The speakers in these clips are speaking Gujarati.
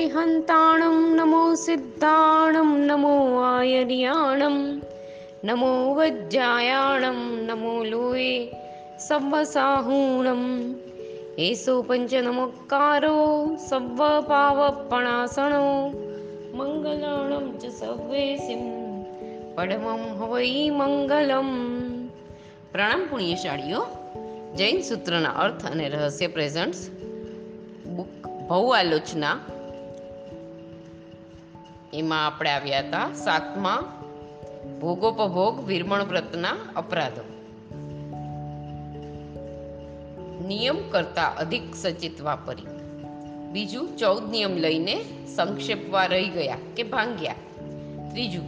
અરિહંતાણં નમો સિદ્ધાણં નમો આયર્યાણં નમો વજ્જાયાણં નમો લોએ સવ્વસાહૂણં એસો પંચનમોક્કારો સવ્વ પાવપણાસણો મંગલાણં ચ સવ્વેસિમ પડમં હવૈ મંગલમ પ્રણામ પુણ્યશાળીઓ જૈન સૂત્રના અર્થ અને રહસ્ય પ્રેઝન્ટ્સ બુક ભવ આલોચના એમાં આપણે આવ્યા હતા સાતમા ભોગોપભોગ વિરમણ વ્રતના અપરાધો. નિયમ કરતા અધિક સચિત વાપરી. બીજું, ચૌદ નિયમ લઈને સંક્ષેપવા રહી ગયા કે ભાંગ્યા. ત્રીજું,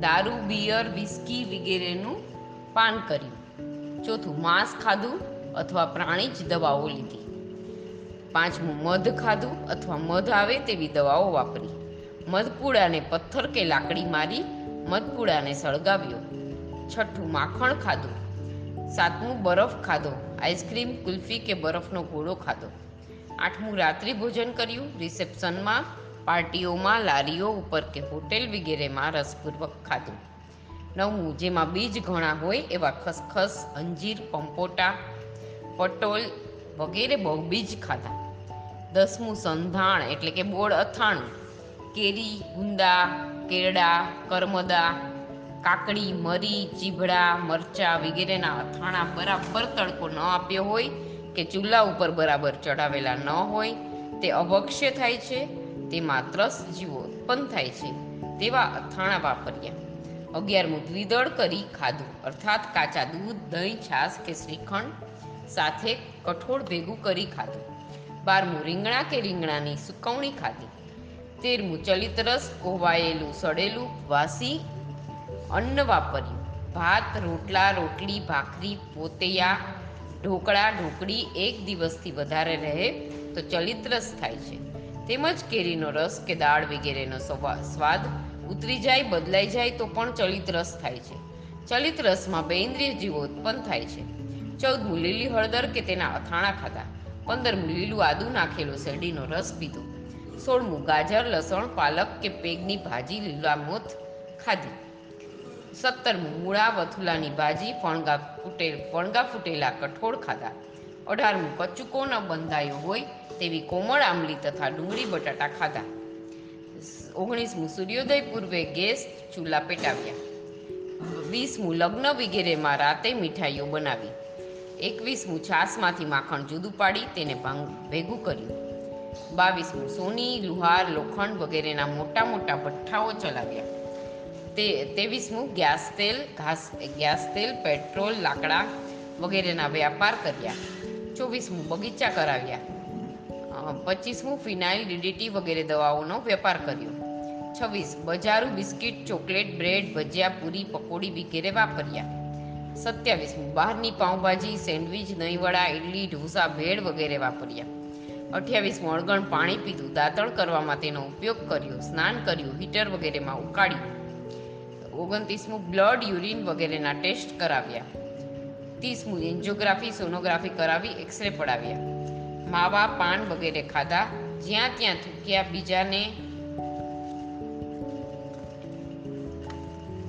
દારૂ, બિયર, વિસ્કી વગેરેનું પાન કર્યું. ચોથું, માંસ ખાધું અથવા પ્રાણી જ દવાઓ લીધી. પાંચમું, મધ ખાધું અથવા મધ આવે તેવી દવાઓ વાપરી. મધપુડાને પથ્થર કે લાકડી મારી મધપુડાને સળગાવ્યો. છઠ્ઠું માખણ ખાધું. સાતમું બરફ ખાધો. આઈસ્ક્રીમ, કુલ્ફી કે બરફનો ઘોડો ખાધો. આઠમું રાત્રિ ભોજન કર્યું. રિસેપ્શનમાં, પાર્ટીઓમાં, લારીઓ ઉપર કે હોટેલ વગેરેમાં રસપૂર્વક ખાધું. નવમું, જેમાં બીજ ઘણા હોય એવા ખસખસ, અંજીર, પંપોટા, પટોલ વગેરે બહુબીજ ખાધા. દસમું, સંધાણ એટલે કે બોળ અથાણું. કેરી, ગુંદા કેળા કરમદા, કાકડી, મરી, ચીભડા, મરચા વગેરેના અથાણા બરાબર તડકો ન આપ્યો હોય કે ચૂલા ઉપર બરાબર ચડાવેલા ન હોય, તે અભક્ષ્ય થાય છે તેમાં ત્રસ જીવો ઉત્પન્ન થાય છે, તેવા અથાણા વાપર્યા અગિયારમું દ્વિદળ કરી ખાધું, અર્થાત કાચા દૂધ, દહીં, છાશ કે શ્રીખંડ સાથે કઠોળ ભેગું કરી ખાધું. બારમું રીંગણા કે રીંગણાની સુકવણી ખાધી. તેરમું ચલિત રસ કોવાયેલું સડેલું વાસી, અન્ન વાપર્યું. ભાત, રોટલા, રોટલી, ભાખરી, પોતૈયા, ઢોકળા, ઢોકળી એક દિવસથી વધારે રહે તો ચલિત રસ થાય છે. તેમજ કેરીનો રસ કે દાળ વગેરેનો સ્વાદ ઉતરી જાય, બદલાઈ જાય તો પણ ચલિત રસ થાય છે. ચલિત રસમાં બેન્દ્રિય જીવો ઉત્પન્ન થાય છે. ચૌદમું લીલી હળદર કે તેના અથાણા ખાધા. પંદરમું લીલું આદુ નાખેલો શેરડીનો રસ પીધો. સોળમું ગાજર લસણ, પાલક કે પેગની ભાજી, લીલા મોથ ખાધી સત્તરમું મૂળા, વથુલાની ભાજી, ફણગા ફૂટેલ, ફણગા ફૂટેલા કઠોળ ખાધા. અઢારમું કચુકો ન બંધાયો હોય તેવી કોમળ આંબલી તથા ડુંગળી બટાટા ખાધા. ઓગણીસમું સૂર્યોદય પૂર્વે ગેસ ચૂલા પેટાવ્યા. વીસમું લગ્ન વગેરેમાં રાતે મીઠાઈઓ બનાવી. એકવીસમું છાસમાંથી માખણ જુદું પાડી તેને ભેગું કર્યું. બાવીસમું સોની, લુહાર, લોખંડ વગેરેના મોટા મોટા ભઠ્ઠાઓ ચલાવ્યા. તે ત્રેવીસમું ગેસ તેલ, ઘાસ, ગેસ તેલ, પેટ્રોલ, લાકડા વગેરેના વ્યાપાર કર્યા. ચોવીસમું બગીચા કરાવ્યા. પચીસમું ફિનાઇલ ડીડીટી વગેરે દવાઓનો વેપાર કર્યો. છવ્વીસ, બજારું biscuit, chocolate, bread, bhajiya, puri, pakodi વગેરે વાપર્યા. સત્યાવીસમું બહારની પાઉંભાજી, સેન્ડવિચ, દહીંવડા ઇડલી ઢોસા, ભેળ વગેરે વાપર્યા. અઠ્યાવીસમું અળગણ પાણી પીધું, દાંતણ કરવામાં તેનો ઉપયોગ કર્યો, સ્નાન કર્યું, હીટર વગેરેમાં ઉકાળ્યું. ઓગણત્રીસમું બ્લડ યુરિન વગેરેના ટેસ્ટ કરાવ્યા. ત્રીસમું એન્જિયોગ્રાફી, સોનોગ્રાફી કરાવી, એક્સરે પડાવ્યા. માવા, પાન વગેરે ખાધા. જ્યાં ત્યાં થૂક્યા, બીજાને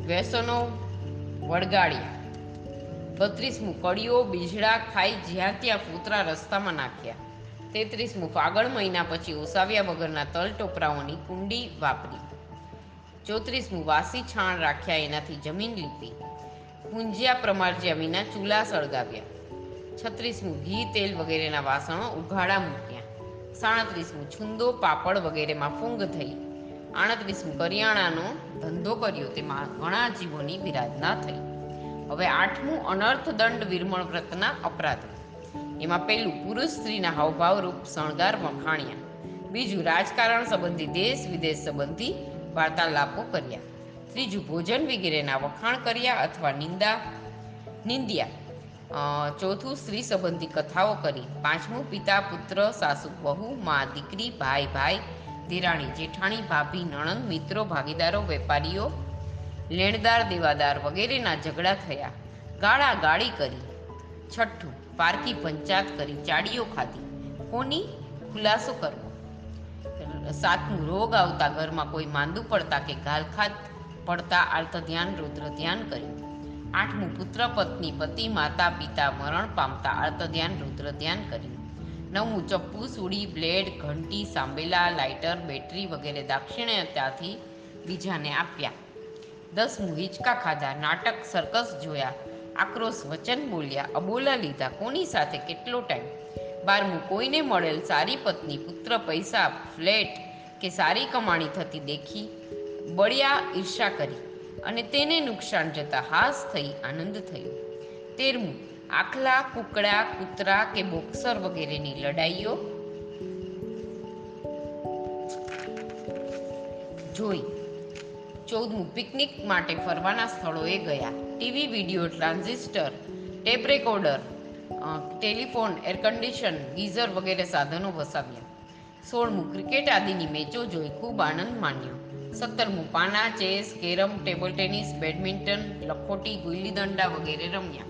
વ્યસનો વળગાડ્યા. બત્રીસમું કડીઓ બીજડા ખાઈ જ્યાં ત્યાં ફૂતરા રસ્તામાં નાખ્યા. તેત્રીસમું ફાગણ મહિના પછી ઓસાવ્યા વગરના તલ ટોપરાઓની કુંડી વાપરી. ચોત્રીસમું વાસી છાણ રાખ્યા એનાથી જમીન લીપી. પૂંજ્યા પ્રમાર્જ્યા વિના ચૂલા સળગાવ્યા. છત્રીસમું ઘી, તેલ વગેરેના વાસણો ઉઘાડા મૂક્યા. સાડત્રીસમું છુંદો, પાપડ વગેરેમાં ફૂંગ થઈ. આડત્રીસમું કરિયાણાનો ધંધો કર્યો, તેમાં ઘણા જીવોની વિરાધના થઈ. હવે આઠમું અનર્થ દંડ વિરમણ વ્રતના અપરાધો. એમાં પહેલું પુરુષ સ્ત્રીના હાવભાવ રૂપ શણગાર વખાણ્યા. બીજું રાજકારણ સંબંધી દેશ વિદેશ સંબંધી વાર્તાલાપો કર્યા. ત્રીજું ભોજન વગેરેના વખાણ કર્યા અથવા નિંદા, નિંદ્યા. ચોથું સ્ત્રી સંબંધી કથાઓ કરી. પાંચમું પિતા, પુત્ર, સાસુ, બહુ, મા, દીકરી, ભાઈ ભાઈ, ધીરાણી, જેઠાણી, ભાભી, નણંદ, મિત્રો, ભાગીદારો, વેપારીઓ, લેણદાર, દેવાદાર વગેરેના ઝઘડા થયા. ગાળા ગાળી કરી. છઠ્ઠું પારકી પંચાત કરી ચાડીઓ ખાધી. કોની? ખુલાસો કરવો. સાતમું, રોગ આવતા ઘરમાં કોઈ માંદું પડતા કે ગાલખાત પડતા આર્ત ધ્યાન, રુદ્ર ધ્યાન કર્યું. આઠમું, પુત્ર, પત્ની, પતિ, માતા, પિતા, મરણ પામતા આર્ત ધ્યાન, રુદ્ર ધ્યાન કર્યું. નવમું, ચપ્પુ, સુડી, બ્લેડ, ઘંટી સાંભેલા લાઇટર, બેટરી વગેરે દાક્ષિણાત્યથી બીજાને આપ્યા. દસમું, હિંચકા ખાધા, નાટક સર્કસ જોયા. આક્રોશ વચન બોલ્યા, અબોલા લીધા, કોની સાથે કેટલો ટાઈમ બારમું, કોઈને મળેલ સારી પત્ની, પુત્ર, પૈસા, ફ્લેટ કે સારી કમાણી થતી દેખી? બળિયા ઈર્ષા કરી અને તેને નુકસાન જતાં હાસ થઈ, આનંદ થયો. તેરમું, આખલા, કુકડા, કૂતરા કે બોક્સર વગેરેની લડાઈઓ? જોઈ, ચૌદમું, પિકનિક માટે ફરવાના સ્થળોએ ગયા. TV video, transistor, tape recorder telephone, air condition geyser વગેરે સાધનો વસાવ્યા. સોળમું ક્રિકેટ આદિની મેચો જોઈ ખૂબ આનંદ માણ્યો. સત્તરમું પાના, chess, carrom, table tennis, badminton, લખોટી ગુલ્લી દંડા વગેરે રમ્યા.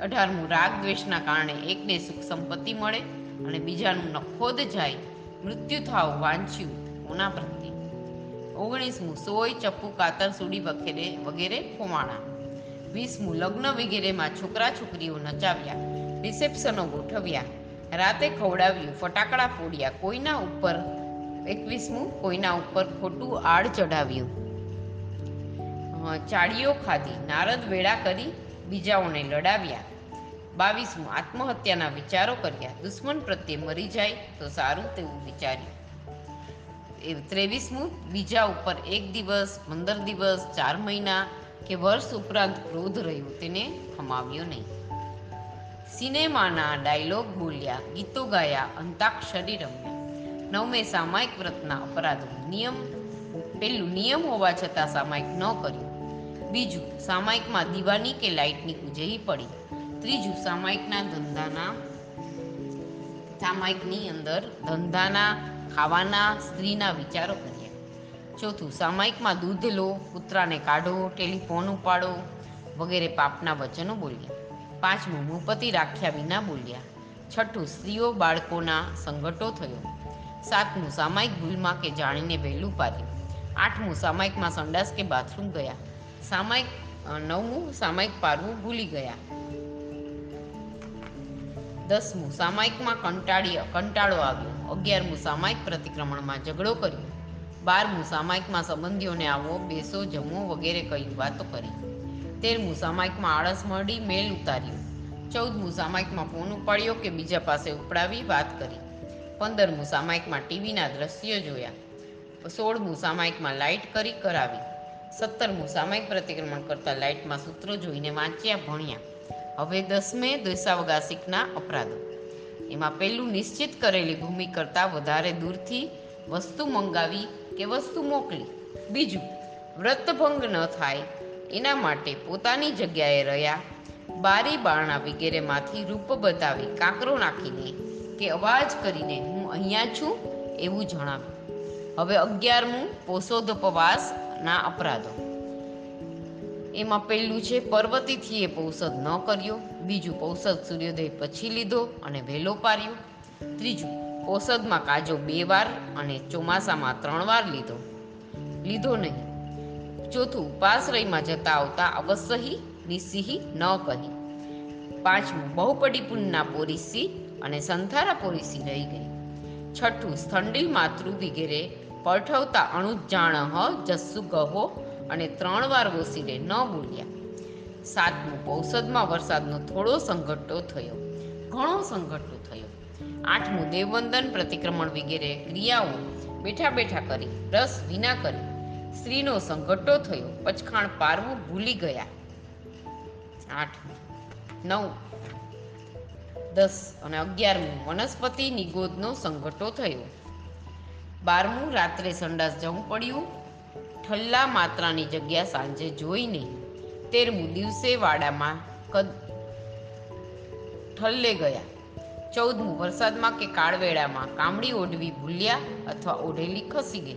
અઢારમું રાગ દ્વેષના કારણે એકને સુખ સંપત્તિ મળે અને બીજાનું નખોદ જાય. મૃત્યુ થાવ વાંચ્યું કોના પ્રત્યે? ઓગણીસમું સોય, ચપ્પુ, કાતર, સુડી વગેરે વગેરે ખોવાણા. વીસમું લગ્ન વગેરેમાં છોકરા છોકરીઓ નચાવ્યા, રિસેપ્શનો ગોઠવ્યા, રાતે ખવડાવ્યું, ફટાકડા ફોડ્યા, કોઈના ઉપર એકવીસમું કોઈના ઉપર ખોટું આડ ચઢાવ્યું. ચાળીઓ ખાધી, નારદ વેળા કરી બીજાઓને લડાવ્યા. બાવીસમું આત્મહત્યાના વિચારો કર્યા, દુશ્મન પ્રત્યે મરી જાય તો સારું તેવું વિચાર્યું. ત્રેવીસમું, બીજા ઉપર એક દિવસ, પંદર દિવસ, ચાર મહિના કે વર્ષ ઉપરાંત ક્રોધ રહ્યો તેને ખમાવ્યો નહીં. સિનેમાના ડાયલોગ બોલ્યા, ગીતો ગાયા, અંતાક્ષરી રમ્યા. નવમે સામાયિક વ્રતના અપરાધો નિયમ પેલું નિયમ હોવા છતાં સામાયિક ન કર્યું. બીજું, સામાયિકમાં દીવાની કે લાઇટની ઉજળી પડી. ત્રીજું, સામાયિકના ધંધાના, સામાયિકની અંદર ધંધાના, ખાવાના, સ્ત્રીના વિચારો ચોથું સામાયિકમાં દૂધ લો, કૂતરાને કાઢો, ટેલિફોન ઉપાડો વગેરે પાપના વચનો બોલ્યા. પાંચમું મુપતિ રાખ્યા વિના બોલ્યા. છઠ્ઠું સ્ત્રીઓ બાળકોના સંગઠો થયો. સાતમું સામાયિક ભૂલમાં કે જાણીને વહેલું પાડ્યું. આઠમું સામાયિકમાં સંડાસ કે બાથરૂમ ગયા. સામાયિક નવમું સામાયિક પારવું ભૂલી ગયા. દસમું સામાયિકમાં કંટાળી, કંટાળો આવ્યો. અગિયારમું સામાયિક પ્રતિક્રમણમાં ઝઘડો કર્યો. બારમું સામાયિકમાં સંબંધીઓને આવો, બેસો, જમો વગેરે કહ્યું વાતો કરી. તેરમું સામાયિકમાં આળસ મળી મેલ ઉતાર્યો. ચૌદમું સામાયિકમાં ફોન ઉપાડ્યો કે બીજા પાસે ઉપડાવી વાત કરી. પંદરમું સામાયિકમાં ટીવીના દ્રશ્યો જોયા. સોળમું સામાયિકમાં લાઇટ કરી કરાવી. સત્તરમું સામાયિક પ્રતિક્રમણ કરતા લાઇટમાં સૂત્રો જોઈને વાંચ્યા, ભણ્યા. હવે દસમે દેશાવગાસિકના અપરાધો. એમાં પહેલું નિશ્ચિત કરેલી ભૂમિ કરતાં વધારે દૂરથી વસ્તુ મંગાવી કે વસ્તુ મોકલી. બીજું વ્રતભંગ ન થાય. એના માટે પોતાની જગ્યાએ રહ્યા. બારી બારણા વગેરેમાંથી રૂપ બતાવી કાંકરો નાખીને કે અવાજ કરીને હું અહીંયા છું એવું જણાવ્યું. હવે અગિયારમું પોષોદપવાસના અપરાધો. એમાં પહેલું છે પર્વતીથી એ પૌષધ ન કર્યો. બીજું પૌષધ સૂર્યોદય પછી લીધો અને વહેલો પાર્યો ત્રીજું પૌષદમાં કાજો બે વાર અને ચોમાસામાં ત્રણ વાર લીધો. લીધો નહીં. ચોથું ઉપાશ્રયમાં જતા આવતા અવસહી, નિસિહી ન કહી. પાંચમું બહુપડી પુનના પોરીસી અને સંથારા પોરીસી રહી ગઈ. છઠ્ઠું સ્થંડિલ માતૃ વગેરે પઠવતા અણુજાણ જસ્સુ ગહો અને ત્રણ વાર વોસીને ન બોલ્યા. સાતમું, ઔષધમાં વરસાદનો થોડો સંઘટ્ટો થયો. ઘણો સંઘટ્ટો થયો. આઠમું, દેવવંદન, પ્રતિક્રમણ વગેરે ક્રિયાઓ બેઠા બેઠા કરી, રસ વિના કરી, સ્ત્રીનો સંઘટો થયો, પચખાણ પારવું ભૂલી ગયા. આઠમું, નવ, દસ અને અગિયારમું, વનસ્પતિ નિગોદનો સંઘટ્ટો થયો. બારમું, રાત્રે સંડાસ જવું પડ્યું. ઠલ્લા માત્રાની જગ્યા સાંજે જોઈ નહીં તેરમું દિવસે વાડામાં કદ ઠલ્લે ગયા. ચૌદમું, વરસાદમાં કે કાળવેળામાં કામડી ઓઢવી ભૂલ્યા અથવા ઓઢેલી ખસી ગઈ?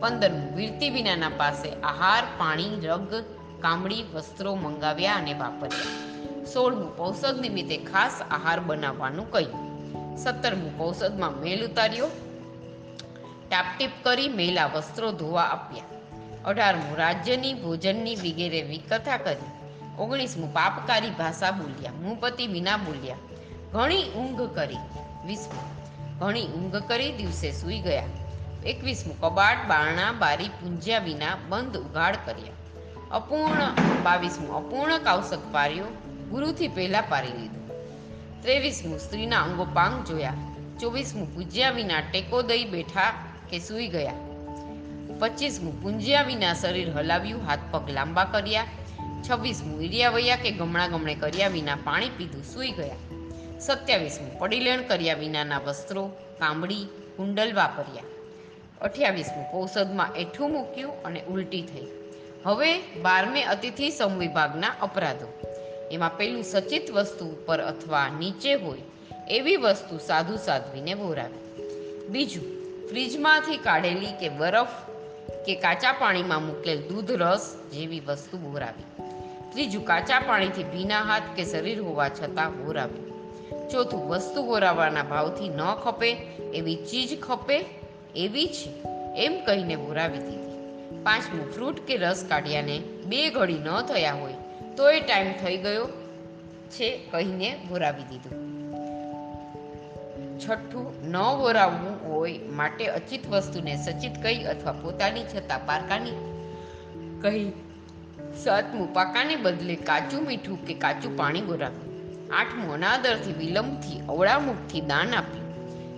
પંદરમું, વીરતી વિનાના પાસે આહાર, પાણી, રગ, કામડી, વસ્ત્રો મંગાવ્યા અને વાપર્યા. સોળમું, ઔષધ નિમિત્તે ખાસ આહાર બનાવવાનું કહ્યું. સત્તરમું, ઔષધમાં મેલ ઉતાર્યો. ટાપટીપ કરી મેલા વસ્ત્રો ધોવા આપ્યા. અઢારમું, રાજ્યની ભોજનની વગેરે વિકથા કરી. ઓગણીસમું, પાપકારી ભાષા બોલ્યા. મુંપતિ વિના બોલ્યા. ઘણી ઊંઘ કરી. વીસમું. ઘણી ઊંઘ કરી દિવસે સૂઈ ગયા. એકવીસમું. કબાટ, બારણા, બારી પૂંજ્યા વિના બંધ ઉઘાડ કર્યા. અપૂર્ણ. બાવીસમું. અપૂર્ણ કાવસક પાર્યો. ગુરુથી પહેલાં પારી લીધું. ત્રેવીસમું. સ્ત્રીના અંગો પાંગ જોયા. ચોવીસમું. પૂજ્યા વિના ટેકો દઈ બેઠા કે સૂઈ ગયા. પચીસમું. પૂંજ્યા વિના શરીર હલાવ્યું, હાથ પગ લાંબા કર્યા. છવ્વીસમું. ઈડિયા વયા કે ગમણા ગમણે કર્યા વિના પાણી પીધું, સૂઈ ગયા. સત્યાવીસમું. પડીલેણ કર્યા વિનાના વસ્ત્રો કાંબળી કુંડલ વાપર્યા. અઠ્યાવીસમું. ઔષધમાં એઠું મૂક્યું અને ઉલટી થઈ. હવે બારમે અતિથિ સંવિભાગના અપરાધો. એમાં પેલું સચિત વસ્તુ ઉપર અથવા નીચે હોય એવી વસ્તુ સાધુ સાધ્વીને બોરાવે. બીજું, ફ્રીજમાંથી કાઢેલી કે બરફ કે કાચા પાણીમાં મૂકેલ દૂધ રસ જેવી વસ્તુ બોરાવી. ત્રીજું, કાચા પાણીથી ભીના હાથ કે શરીર હોવા છતાં બોરાવ્યું ચોથું વસ્તુ બોરાવવાના ભાવથી ન ખપે, એવી ચીજ ખપે, એવી છે એમ કહીને બોરાવી દીધી. પાંચમું ફ્રૂટ કે રસ કાઢ્યાને બે ઘડી ન થયા હોય, તો એ ટાઈમ થઈ ગયો છે કહીને બોરાવી દીધું. છઠ્ઠું, ન બોરાવવું હોય માટે અચિત વસ્તુને સચિત કહી અથવા પોતાની છતાં પારકાની કહી. સાતમું, પાકાને બદલે કાચું મીઠું કે કાચું પાણી બોરાવ્યું આઠમું અનાદરથી વિલંબથી, અવળામુખથી દાન આપ્યું.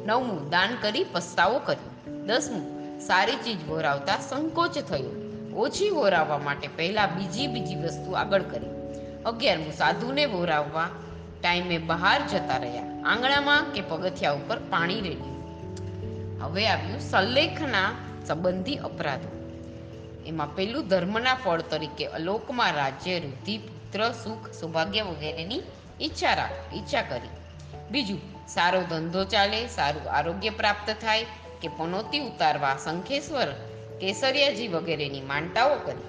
નવમું દાન કરી પસ્તાવો કર્યો. દસમું, સારી ચીજ વોરાવતા સંકોચ થયો. ઓછી વોરાવવા માટે પહેલા બીજી બીજી વસ્તુ આગળ કરી. અગિયારમું, સાધુને વોરાવવા ટાઈમે બહાર જતા રહ્યા. આંગણામાં કે પગથિયા ઉપર પાણી રેડ્યું. હવે આવ્યું સલ્લેખના સંબંધી અપરાધો. એમાં પેલું ધર્મના ફળ તરીકે અલોકમાં રાજ્ય રુધિ પુત્ર, સુખ, સૌભાગ્ય વગેરેની ઈચ્છા રાખ, ઈચ્છા કરી. બીજું, સારો ધંધો ચાલે, સારું આરોગ્ય પ્રાપ્ત થાય, કે પનોતી ઉતારવા, શંખેશ્વર, કેસરિયાજી વગેરેની માનતાઓ કરી.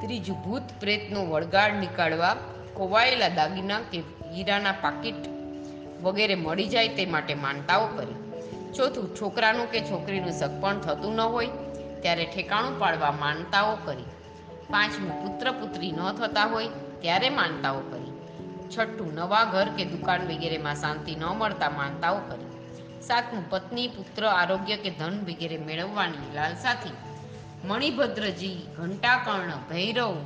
ત્રીજું, ભૂત પ્રેતનો વળગાડ નીકાળવા, ખોવાયેલા દાગીના કે હીરાના પાકીટ વગેરે મળી જાય તે માટે માનતાઓ કરી. ચોથું, છોકરાનું કે છોકરીનું સગપણ થતું ન હોય, ત્યારે ઠેકાણું પાડવા માનતાઓ કરી. પાંચમું પુત્ર પુત્રી ન થતા હોય, ત્યારે માનતાઓ કરી. છઠ્ઠું નવા ઘર કે દુકાન વગેરેમાં શાંતિ ન મળતા માનતાઓ કરી. સાતમું, પત્ની, પુત્ર, આરોગ્ય કે ધન વગેરે મેળવવાની લાલસાથી મણિભદ્રજી, ઘંટાકર્ણ, ભૈરવ,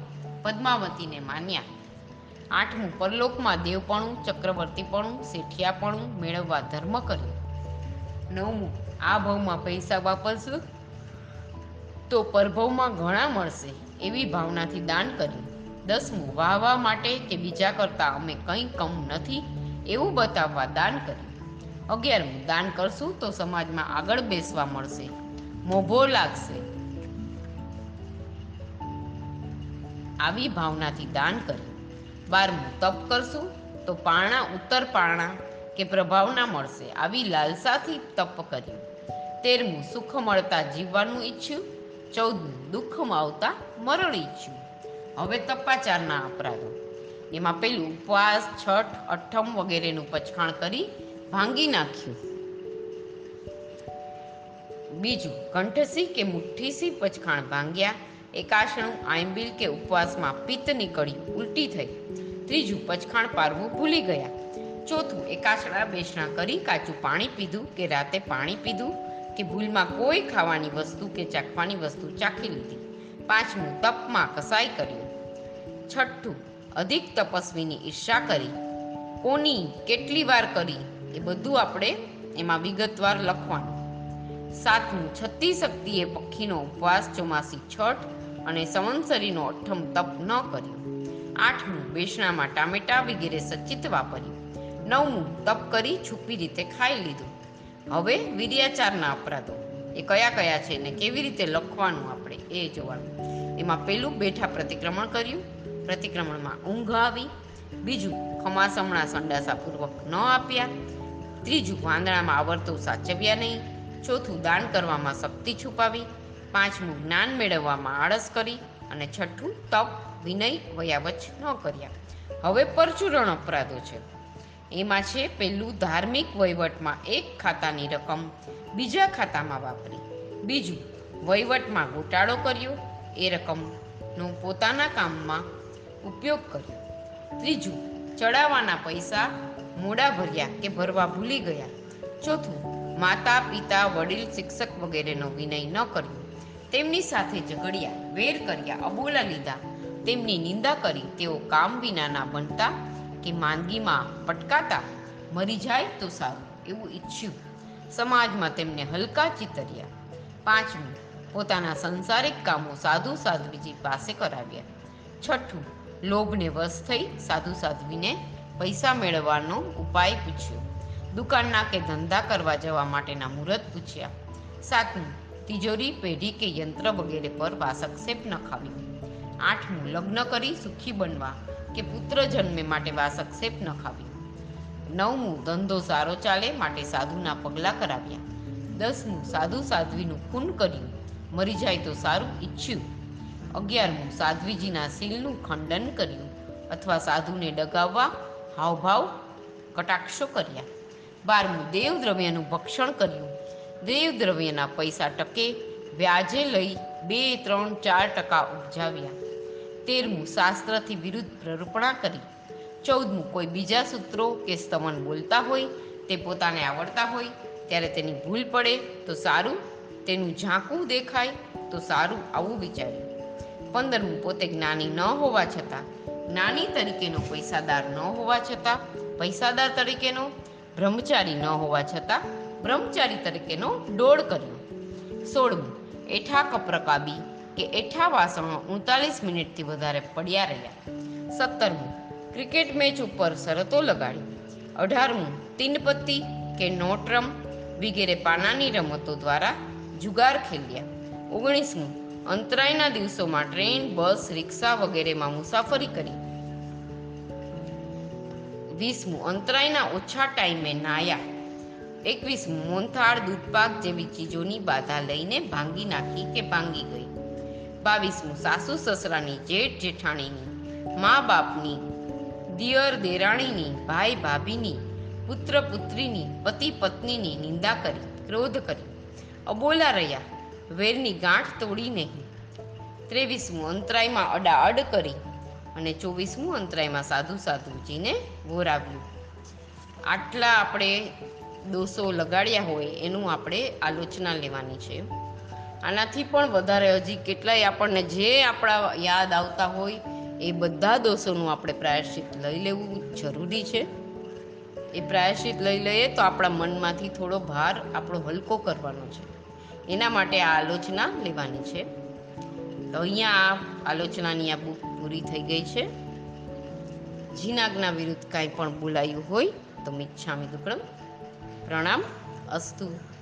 પદ્માવતીને માન્યા. આઠમું, પરલોકમાં દેવપણું, ચક્રવર્તીપણું, શેઠિયાપણું મેળવવા ધર્મ કર્યો. નવમું, આ ભાવમાં પૈસા વાપરશું તો પરભવમાં ઘણા મળશે, એવી ભાવનાથી દાન કર્યું. દસમું વાહવા માટે કે બીજા કરતાં અમે કંઈ કમ નથી, એવું બતાવવા દાન કર્યું. અગિયારમું દાન કરશું તો સમાજમાં આગળ બેસવા મળશે. મોભો લાગશે. આવી ભાવનાથી દાન કર્યું. બારમું તપ કરશું તો પારણા ઉત્તર પારણા કે પ્રભાવના મળશે આવી લાલસાથી તપ કર્યું. તેરમું સુખ મળતા જીવવાનું ઈચ્છ્યું ચૌદમું દુઃખમાં આવતા મરણ ઈચ્છ્યું. હવે તપાચારના અપરાધો. એમાં પેલું ઉપવાસ, છઠ, અઠમ વગેરેનું પચખાણ કરી ભાંગી નાખ્યું. બીજું કંઠસી કે મુઠ્ઠીસી પચખાણ ભાંગ્યા એકાશણું આંબીલ કે ઉપવાસમાં પિત્ત નીકળ્યું ઉલટી થઈ. ત્રીજું પચખાણ પારવું ભૂલી ગયા. ચોથું એકાશણા બેસણા કરી કાચું પાણી પીધું કે રાતે પાણી પીધું કે ભૂલમાં કોઈ ખાવાની વસ્તુ કે ચાખવાની વસ્તુ ચાખી લીધી. પાંચમું, તપમાં કસાઈ કર્યું. છઠ્ઠું, અધિક તપસ્વીની ઈર્ષા કરી. કોની કેટલી વાર કરી એ બધું આપણે એમાં વિગતવાર લખવાનું. સાતમું છત્તી શક્તિએ પક્ષીનો ઉપવાસ, ચોમાસી છઠ અને સંવંસરીનો અઠ્ઠમ તપ ન કર્યો. આઠમું, બેસણામાં ટામેટા વગેરે સચિત વાપર્યું. નવમું, તપ કરી છુપી રીતે ખાઈ લીધું. હવે વિર્યાચારના અપરાધો. એ કયા કયા છે ને કેવી રીતે લખવાનું આપણે એ જોવાનું. એમાં પેલું બેઠા પ્રતિક્રમણ કર્યું. પ્રતિક્રમણમાં ઊંઘ આવી બીજું ખમાસમણા સંડાસાપૂર્વક ન આપ્યા, ત્રીજું વાંદણામાં આવર્તો સાચવ્યા નહીં, ચોથું દાન કરવામાં શક્તિ છુપાવી, પાંચમું જ્ઞાન મેળવવામાં આળસ કરી અને છઠ્ઠું તપ, વિનય, વયાવચ ન કર્યા. હવે પરચુરણ અપરાધો છે. એમાં છે પેલું ધાર્મિક વહીવટમાં એક ખાતાની રકમ બીજા ખાતામાં વાપરી. બીજું વહીવટમાં ગોટાળો કર્યો. એ રકમનો પોતાના કામમાં ઉપયોગ કર્યો. ત્રીજું, ચડાવવાના પૈસા મોડા ભર્યા કે ભરવા ભૂલી ગયા? ચોથું માતા પિતા વડીલ, શિક્ષક વગેરેનો વિનય ન કર્યો. તેમની સાથે ઝઘડ્યા, વેર કર્યા, અબોલા લીધા. તેમની નિંદા કરી તેઓ કામ વિનાના બનતા કે માંદગીમાં પટકાતા? મરી જાય તો સારું, એવું ઈચ્છ્યું. સમાજમાં તેમને હલકા ચિતર્યા. પાંચમું, પોતાના સંસારિક કામો સાધુ સાધ્વીજી પાસે કરાવ્યા. છઠ્ઠું લોભને વશ થઈ સાધુ સાધ્વીને પૈસા મેળવવાનો ઉપાય પૂછ્યો. દુકાનના કે ધંધા કરવા જવા માટેના મુહૂર્ત પૂછ્યા. સાતમું, તિજોરી, પેઢી કે યંત્ર વગેરે પર વાસક્ષેપ ન આઠમું, લગ્ન કરી સુખી બનવા કે પુત્ર જન્મે માટે વાસક્ષેપ ન નવમું, ધંધો સારો ચાલે માટે સાધુના પગલાં કરાવ્યા. દસમું, સાધુ સાધ્વીનું ખૂન કર્યું. મરી જાય તો સારું ઈચ્છ્યું. અગિયારમું, સાધ્વીજીના શીલનું ખંડન કર્યું અથવા સાધુને ડગાવવા હાવભાવ કટાક્ષો કર્યા. બારમું દેવ દ્રવ્યનું ભક્ષણ કર્યું. દેવ દ્રવ્યના પૈસા ટકે વ્યાજે લઈ બે, ત્રણ, ચાર ટકા ઉપજાવ્યા. તેરમું, શાસ્ત્રથી વિરુદ્ધ પ્રરૂપણા કરી. ચૌદમું, કોઈ બીજા સૂત્રો કે સ્તવન બોલતા હોય, તે પોતાને આવડતા હોય, ત્યારે તેની ભૂલ પડે તો સારું, તેનું ઝાંકું દેખાય તો સારું આવું વિચાર્યું. પંદરમું પોતે જ્ઞાની ન હોવા છતાં, જ્ઞાની તરીકેનો પૈસાદાર ન હોવા છતાં, પૈસાદાર તરીકેનો, બ્રહ્મચારી ન હોવા છતાં, બ્રહ્મચારી તરીકેનો ડોળ કર્યો. સોળમું, એઠા કપ્રકાબી કે એઠા વાસણો ઉડતાલીસ મિનિટથી વધારે પડ્યા રહ્યા. સત્તરમું, ક્રિકેટ મેચ ઉપર શરતો લગાડી. અઢારમું, તીનપત્તી કે નોટરમ વગેરે પાનાની રમતો દ્વારા જુગાર ખેલ્યા. ઓગણીસમું અંતરાયના દિવસોમાં ટ્રેન, બસ, રિક્ષા વગેરેમાં મુસાફરી કરી. વીસમું, અંતરાયના ઓછા ટાઈમે નાયા. એકવીસમું મોનથાળ દૂધપાક જેવી ચીજોની બાધા લઈને ભાંગી નાખી કે ભાંગી ગઈ. બાવીસમું, સાસુ સસરાની, જેઠ જેઠાણીની, મા બાપની, દિયર દેરાણીની, ભાઈ ભાભીની, પુત્ર પુત્રીની, પતિ પત્નીની નિંદા કરી, ક્રોધ કરી. અબોલા રહ્યા. વેરની ગાંઠ તોડી નહીં. ત્રેવીસમું અંતરાયમાં અડાઅડ કરી અને ચોવીસમું અંતરાયમાં સાધુ સાધુજીને વોરાવ્યું. આટલા આપણે દોષો લગાડ્યા હોય એનું આપણે આલોચના લેવાની છે. આનાથી પણ વધારે હજી કેટલાય આપણને જે આપણા યાદ આવતા હોય એ બધા દોષોનું આપણે પ્રાયશ્ચિત લઈ લેવું જરૂરી છે. એ પ્રાયશ્ચિત લઈ લઈએ તો આપણા મનમાંથી થોડો ભાર આપણો હલકો કરવાનો છે. એના માટે આ આલોચના લેવાની છે. તો અહીંયા આ આલોચનાની આ બુક પૂરી થઈ ગઈ છે. જીનાજ્ઞા વિરુદ્ધ કાંઈ પણ બોલાયું હોય તો મિચ્છામી દુક્કડમ પ્રણામ અસ્તુ.